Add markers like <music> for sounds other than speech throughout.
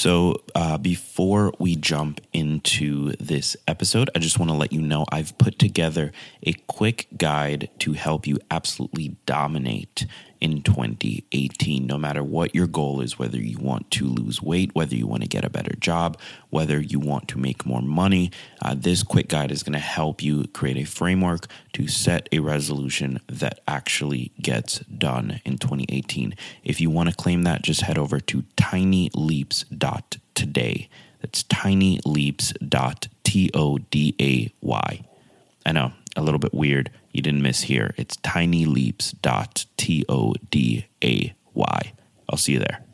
So, uh, before we jump into this episode, I just want to let you know I've put together a quick guide to help you absolutely dominate in 2018, no matter what your goal is, whether you want to lose weight, whether you want to get a better job, whether you want to make more money. Uh, this quick guide is going to help you create a framework to set a resolution that actually gets done in 2018. If you want to claim that, just head over to tinyleaps.today. That's tinyleaps.today. I know, a little bit weird you didn't miss here. It's tinyleaps.today. I'll see you there.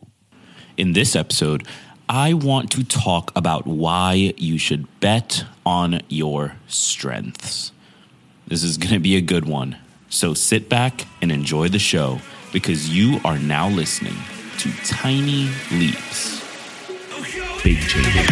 In this episode, I want to talk about why you should bet on your strengths. This is going to be a good one. So sit back and enjoy the show because you are now listening to Tiny Leaps. Big changes.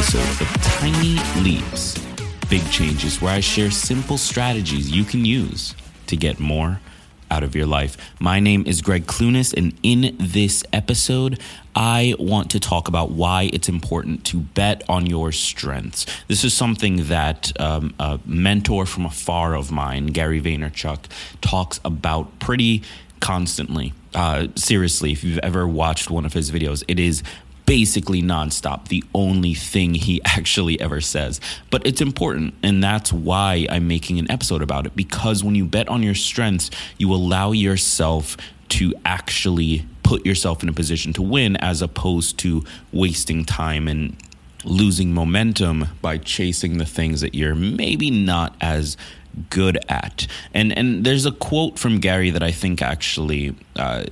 Episode of Tiny Leaps, Big Changes, where I share simple strategies you can use to get more out of your life. My name is Greg Clunis, and in this episode, I want to talk about why it's important to bet on your strengths. This is something that um, a mentor from afar of mine, Gary Vaynerchuk, talks about pretty constantly. Uh, seriously, if you've ever watched one of his videos, it is basically nonstop, the only thing he <laughs> actually ever says. But it's important, and that's why I'm making an episode about it because when you bet on your strengths, you allow yourself to actually put yourself in a position to win as opposed to wasting time and losing momentum by chasing the things that you're maybe not as good at. And and there's a quote from Gary that I think actually uh,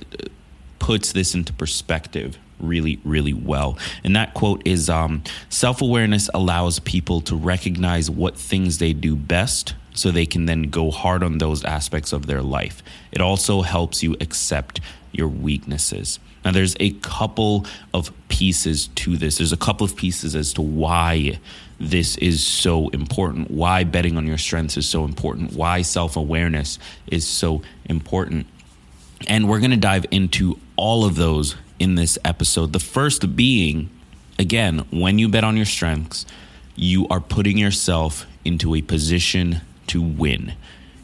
puts this into perspective really, really well. And that quote is um, Self awareness allows people to recognize what things they do best so they can then go hard on those aspects of their life. It also helps you accept your weaknesses. Now, there's a couple of pieces to this. There's a couple of pieces as to why this is so important, why betting on your strengths is so important, why self awareness is so important. And we're going to dive into all of those in this episode. The first being, again, when you bet on your strengths, you are putting yourself into a position to win.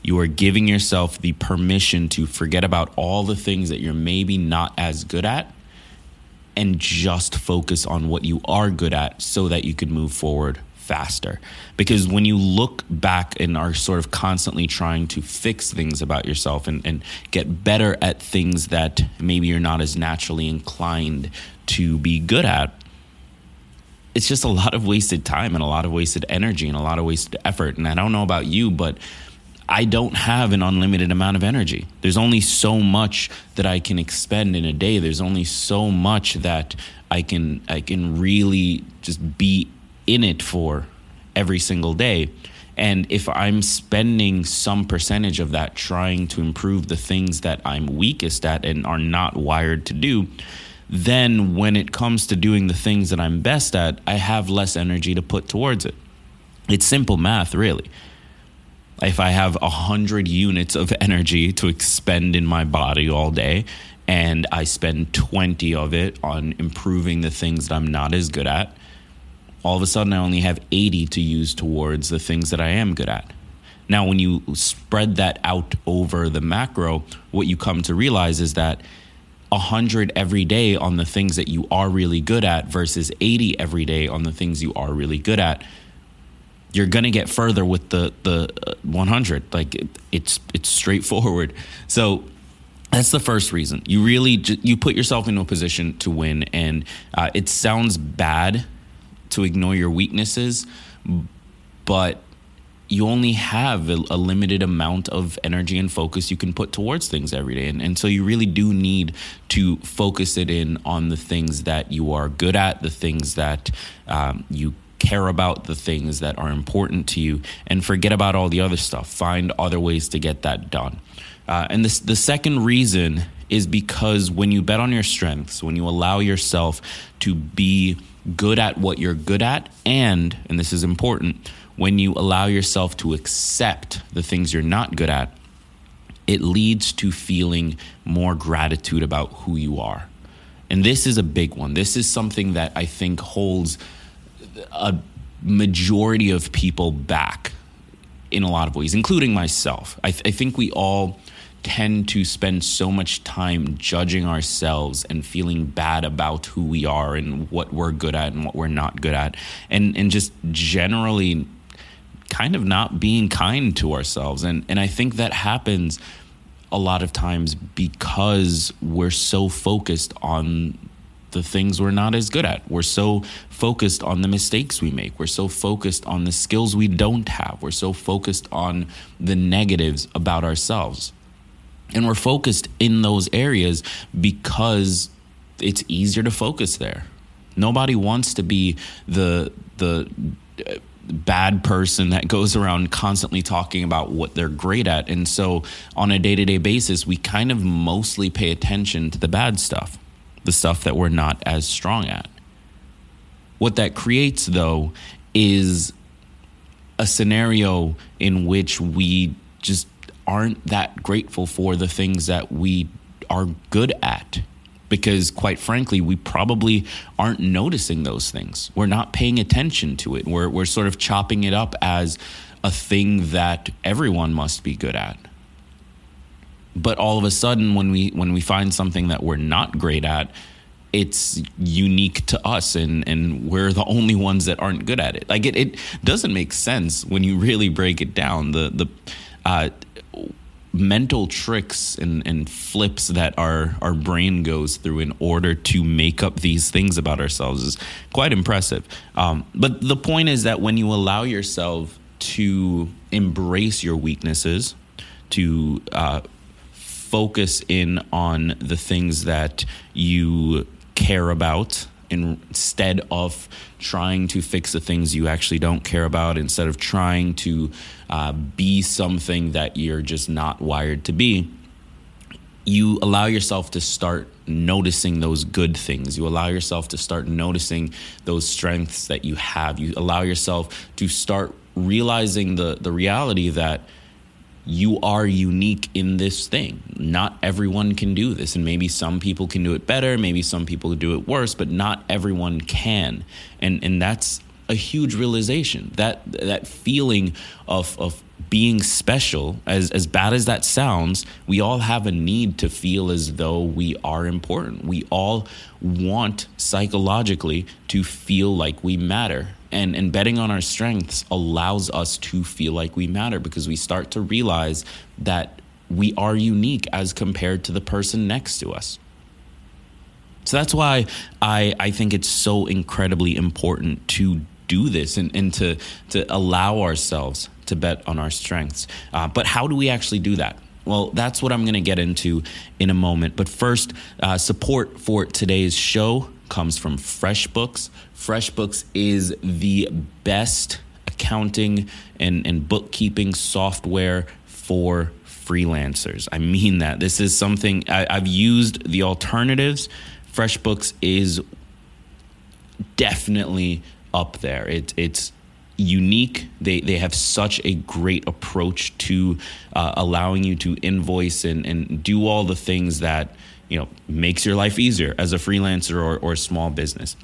You are giving yourself the permission to forget about all the things that you're maybe not as good at and just focus on what you are good at so that you can move forward faster. Because when you look back and are sort of constantly trying to fix things about yourself and, and get better at things that maybe you're not as naturally inclined to be good at, it's just a lot of wasted time and a lot of wasted energy and a lot of wasted effort. And I don't know about you, but I don't have an unlimited amount of energy. There's only so much that I can expend in a day. There's only so much that I can I can really just be in it for every single day. And if I'm spending some percentage of that trying to improve the things that I'm weakest at and are not wired to do, then when it comes to doing the things that I'm best at, I have less energy to put towards it. It's simple math, really. If I have 100 units of <laughs> energy to expend in my body all day, and I spend 20 of it on improving the things that I'm not as good at, all of a sudden I only have 80 to use towards the things that I am good at. Now, when you spread that out over the macro, what you come to realize is that 100 every day on the things that you are really good at versus 80 every day on the things you are really good at you're going to get further with the the uh, 100 like it, it's it's straightforward. So that's the first reason. You really you put yourself into a position to win and uh, it sounds bad to ignore your weaknesses, but you only have a, a, limited amount of energy and focus you can put towards things every day. And, and so you really do need to focus it in on the things that you are good at, the things that um, you care about, the things that are important to you, and forget about all the other stuff. Find other ways to get that done. Uh, and this, the second reason is because when you bet on your strengths, when you allow yourself to be good at what you're good at, and, and this is important, when you allow yourself to accept the things you're not good at, it leads to feeling more gratitude about who you are. And this is a big one. This is something that I think holds a majority of people back in a lot of ways, including myself. I, th- I think we all tend to spend so much time judging ourselves and feeling bad about who we are and what we're good at and what we're not good at and and just generally kind of not being kind to ourselves and and I think that happens a lot of times because we're so focused on the things we're not as good at. We're so focused on the mistakes we make. We're so focused on the skills we don't have. We're so focused on the negatives about ourselves. And we're focused in those areas because it's easier to focus there. Nobody wants to be the the uh, bad person that goes around constantly talking about what they're great at. And so on a day-to-day basis, we kind of mostly pay attention to the bad stuff the stuff that we're not as strong at. What that creates, though, is a scenario in which we just aren't that grateful for the things that we are good at. Because, quite frankly, we probably aren't noticing those things. We're not paying attention to it. We're, we're sort of chopping it up as a thing that everyone must be good at but all of a sudden when we when we find something that we're not great at it's unique to us and and we're the only ones that aren't good at it like it, it doesn't make sense when you really break it down the the uh, mental tricks and, and flips that our our brain goes through in order to make up these things about ourselves is quite impressive. Um, but the point is that when you allow yourself to embrace your weaknesses to uh, focus in on the things that you care about instead of trying to fix the things you actually don't care about, instead of trying to uh, be something that you're just not wired to be, you allow yourself to start noticing those good things. You allow yourself to start noticing those strengths that you have. You allow yourself to start realizing the, the reality that you are unique in this thing. Not everyone can do this, and maybe some people can do it better, maybe some people do it worse, but not everyone can. And and that's a huge realization. That that feeling of of being special, as as bad as that sounds, we all have a need to feel as though we are important. We all want psychologically to feel like we matter and and betting on our strengths allows us to feel like we matter because we start to realize that we are unique as compared to the person next to us. So that's why I, I think it's so incredibly important to do this and, and to, to allow ourselves to bet on our strengths. Uh, but how do we actually do that? Well, that's what I'm going to get into in a moment. But first, uh, support for today's show comes from FreshBooks. FreshBooks is the best accounting and, and bookkeeping software for freelancers. I mean that. This is something I, I've used the alternatives. FreshBooks is definitely up there. It, it's unique. They they have such a great approach to uh, allowing you to invoice and, and do all the things that you know makes your life easier as a freelancer or, or small business.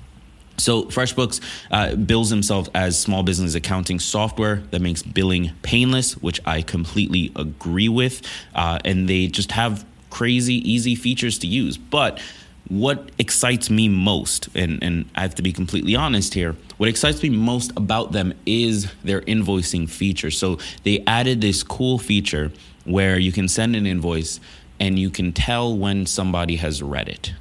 So FreshBooks uh, bills themselves as small business accounting software that makes billing painless, which I completely agree with, uh, and they just have crazy easy features to use. But what excites me most, and, and I have to be completely honest here, what excites me most about them is their invoicing feature. So they added this cool feature where you can send an invoice and you can tell when somebody has read it.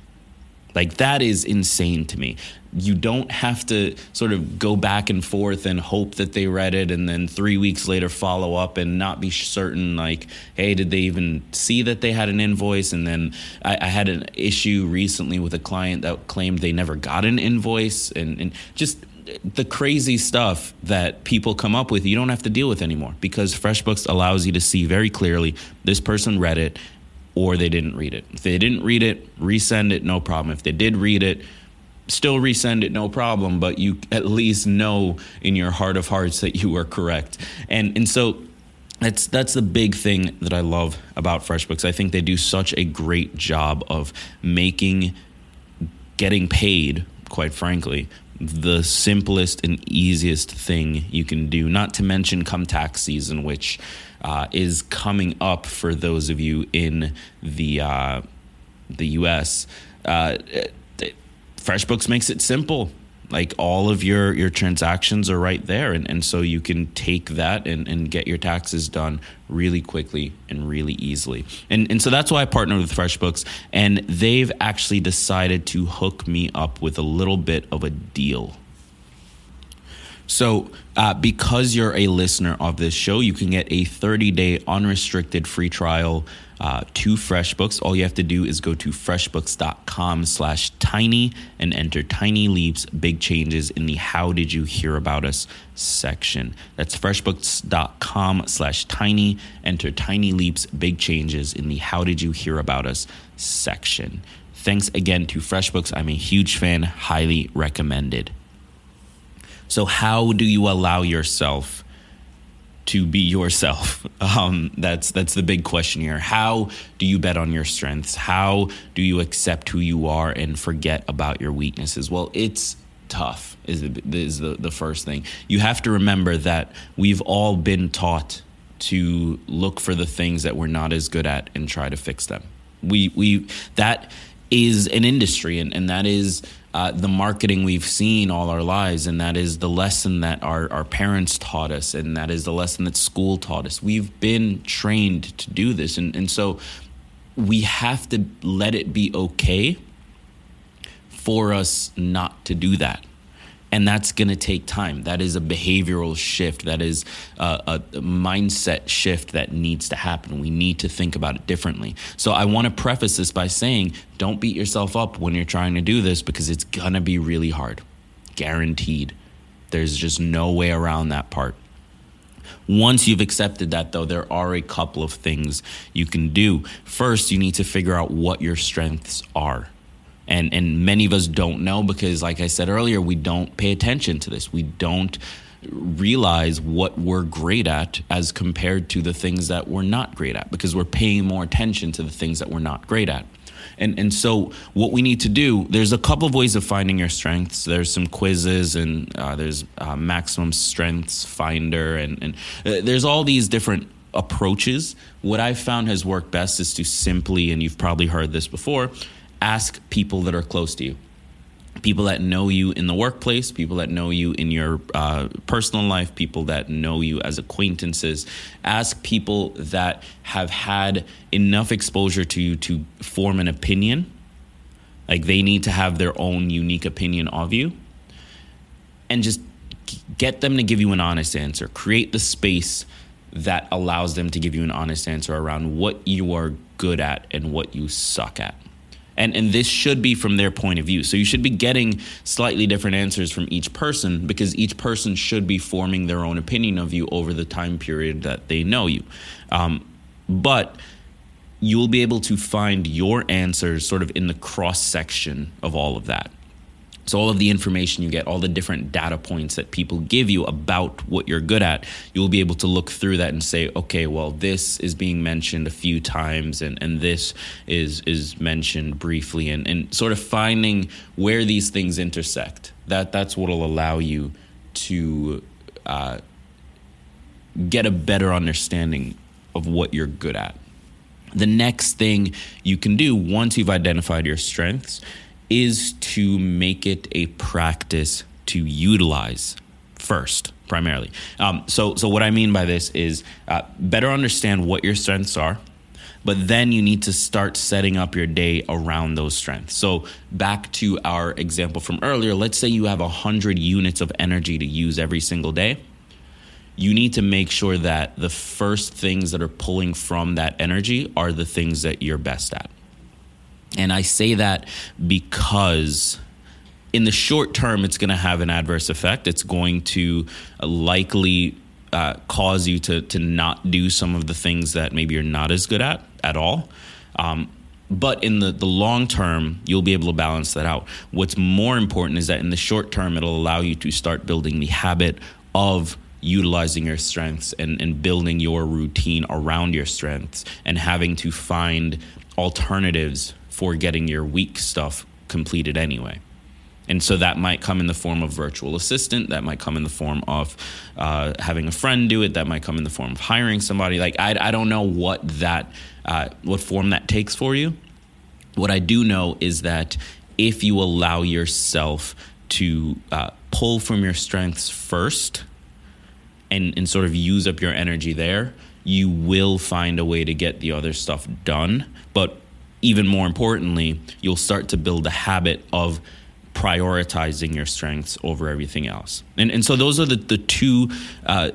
Like that is insane to me. You don't have to sort of go back and forth and hope that they read it and then 3 weeks later follow up and not be certain like hey did they even see that they had an invoice and then I, I had an issue recently with a client that claimed they never got an invoice and, and just the crazy stuff that people come up with, you don't have to deal with anymore because FreshBooks allows you to see very clearly this person read it or they didn't read it. If they didn't read it, resend it, no problem. If they did read it, still resend it, no problem. But you at least know in your heart of hearts that you are correct. And and so that's that's the big thing that I love about FreshBooks. I think they do such a great job of making getting paid, quite frankly, the simplest and easiest thing you can do. Not to mention come tax season, which uh, is coming up for those of you in the uh, the U.S. Uh, FreshBooks makes it simple. Like all of your your transactions are right there. And, and so you can take that and, and get your taxes done really quickly and really easily. And and so that's why i partnered with freshbooks. And they've actually decided to hook me up with a little bit of a deal. So, uh, because you're a listener of this show, you can get a 30 day unrestricted free trial uh, to FreshBooks. All you have to do is go to freshbooks.com slash tiny and enter Tiny Leaps Big Changes in the How Did You Hear About Us section. That's freshbooks.com slash tiny, enter Tiny Leaps Big Changes in the How Did You Hear About Us section. Thanks again to FreshBooks. I'm a huge fan, highly recommended. So, how do you allow yourself to be yourself? <laughs> Um, that's that's the big question here. How do you bet on your strengths? How do you accept who you are and forget about your weaknesses? Well, it's tough. Is is the the first thing you have to remember that we've all been taught to look for the things that we're not as good at and try to fix them. We we that is an industry and, and that is uh, the marketing we've seen all our lives, and that is the lesson that our, our parents taught us, and that is the lesson that school taught us. We've been trained to do this, and, and so we have to let it be okay for us not to do that and that's going to take time. That is a behavioral shift. That is a, a, mindset shift that needs to happen. We need to think about it differently. So i want to preface this by saying don't beat yourself up when you're trying to do this because it's going to be really hard. Guaranteed. There's just no way around that part. Once you've accepted that, though, there are a couple of things you can do. First, you need to figure out what your strengths are and and many of us don't know because like i said earlier we don't pay attention to this. We don't realize what we're great at as compared to the things that we're not great at because we're paying more attention to the things that we're not great at. And and so what we need to do there's a couple of ways of finding your strengths. There's some quizzes and uh, there's uh, maximum strengths finder and and uh, there's all these different approaches. What i've found has worked best is to simply and you've probably heard this before ask people that are close to you people that know you in the workplace, people that know you in your uh, personal life, people that know you as acquaintances. Ask people that have had enough exposure to you to form an opinion. Like they need to have their own unique opinion of you. And just get them to give you an honest answer. Create the space that allows them to give you an honest answer around what you are good at and what you suck at and and this should be from their point of view. So you should be getting slightly different answers from each person because each person should be forming their own opinion of you over the time period that they know you. Um, but you'll be able to find your answers sort of in the cross section of all of that so, all of the information you get, all the different data points that people give you about what you're good at, you'll be able to look through that and say, okay, well, this is being mentioned a few times and, and this is is mentioned briefly and, and sort of finding where these things intersect. That that's what'll allow you to uh, get a better understanding of what you're good at. The next thing you can do once you've identified your strengths is to make it a practice to utilize first primarily. Um, so so what i mean by this is uh, better understand what your strengths are but then you need to start setting up your day around those strengths. So back to our example from earlier let's say you have 100 units of energy to use every single day. You need to make sure that the first things that are pulling from that energy are the things that you're best at and I say that because in the short term, it's going to have an adverse effect. It's going to likely uh, cause you to, to not do some of the things that maybe you're not as good at at all. Um, but in the, the long term, you'll be able to balance that out. What's more important is that in the short term, it'll allow you to start building the habit of utilizing your strengths and, and building your routine around your strengths and having to find alternatives for getting your weak stuff completed anyway. And so that might come in the form of virtual assistant. That might come in the form of uh, having a friend do it. That might come in the form of hiring somebody. Like I, I don't know what that, uh, what form that takes for you. What I do know is that if you allow yourself to uh, pull from your strengths first, and and sort of use up your energy there, you will find a way to get the other stuff done. But even more importantly, you'll start to build a habit of prioritizing your strengths over everything else. And, and so those are the, the two uh,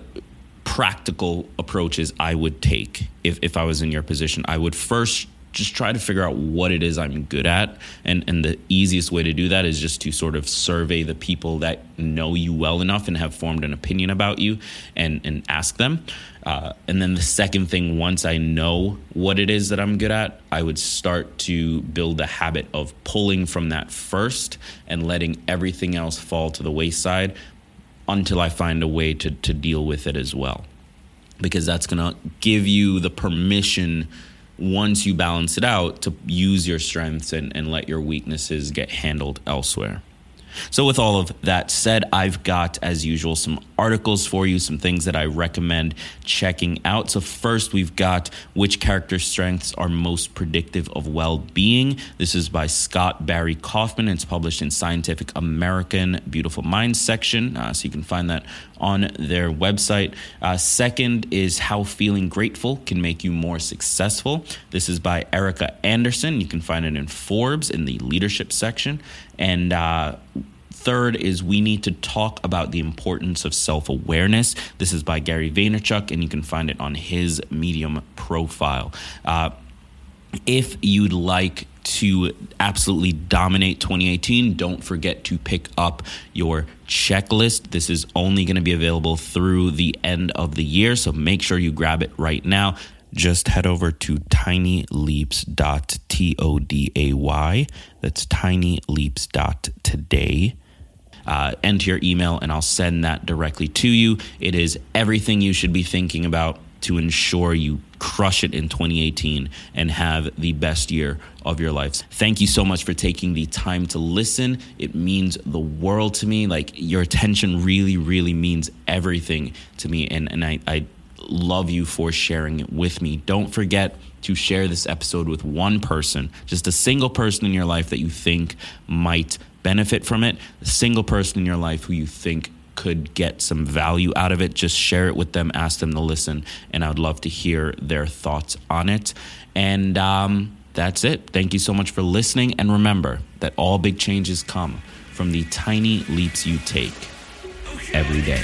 practical approaches I would take if, if I was in your position. I would first just try to figure out what it is I'm good at. And, and the easiest way to do that is just to sort of survey the people that know you well enough and have formed an opinion about you and, and ask them. Uh, and then the second thing, once I know what it is that I'm good at, I would start to build the habit of pulling from that first and letting everything else fall to the wayside until I find a way to, to deal with it as well. Because that's going to give you the permission once you balance it out to use your strengths and, and let your weaknesses get handled elsewhere. So, with all of that said, I've got, as usual, some articles for you, some things that I recommend checking out. So, first, we've got Which Character Strengths Are Most Predictive of Well Being. This is by Scott Barry Kaufman. It's published in Scientific American Beautiful Minds section. Uh, so, you can find that on their website. Uh, second is How Feeling Grateful Can Make You More Successful. This is by Erika Andersen. You can find it in Forbes in the leadership section. And uh, Third is we need to talk about the importance of self awareness. This is by Gary Vaynerchuk, and you can find it on his Medium profile. Uh, if you'd like to absolutely dominate 2018, don't forget to pick up your checklist. This is only going to be available through the end of the year, so make sure you grab it right now just head over to tinyleaps.today. That's tinyleaps.today uh, enter your email and I'll send that directly to you. It is everything you should be thinking about to ensure you crush it in 2018 and have the best year of your life. Thank you so much for taking the time to listen. It means the world to me. Like your attention really, really means everything to me. And, and I, I love you for sharing it with me. Don't forget to share this episode with one person, just a single person in your life that you think might benefit from it, a single person in your life who you think could get some value out of it, just share it with them, ask them to listen, and I would love to hear their thoughts on it. And um, that's it. Thank you so much for listening. And remember that all big changes come from the tiny leaps you take every day.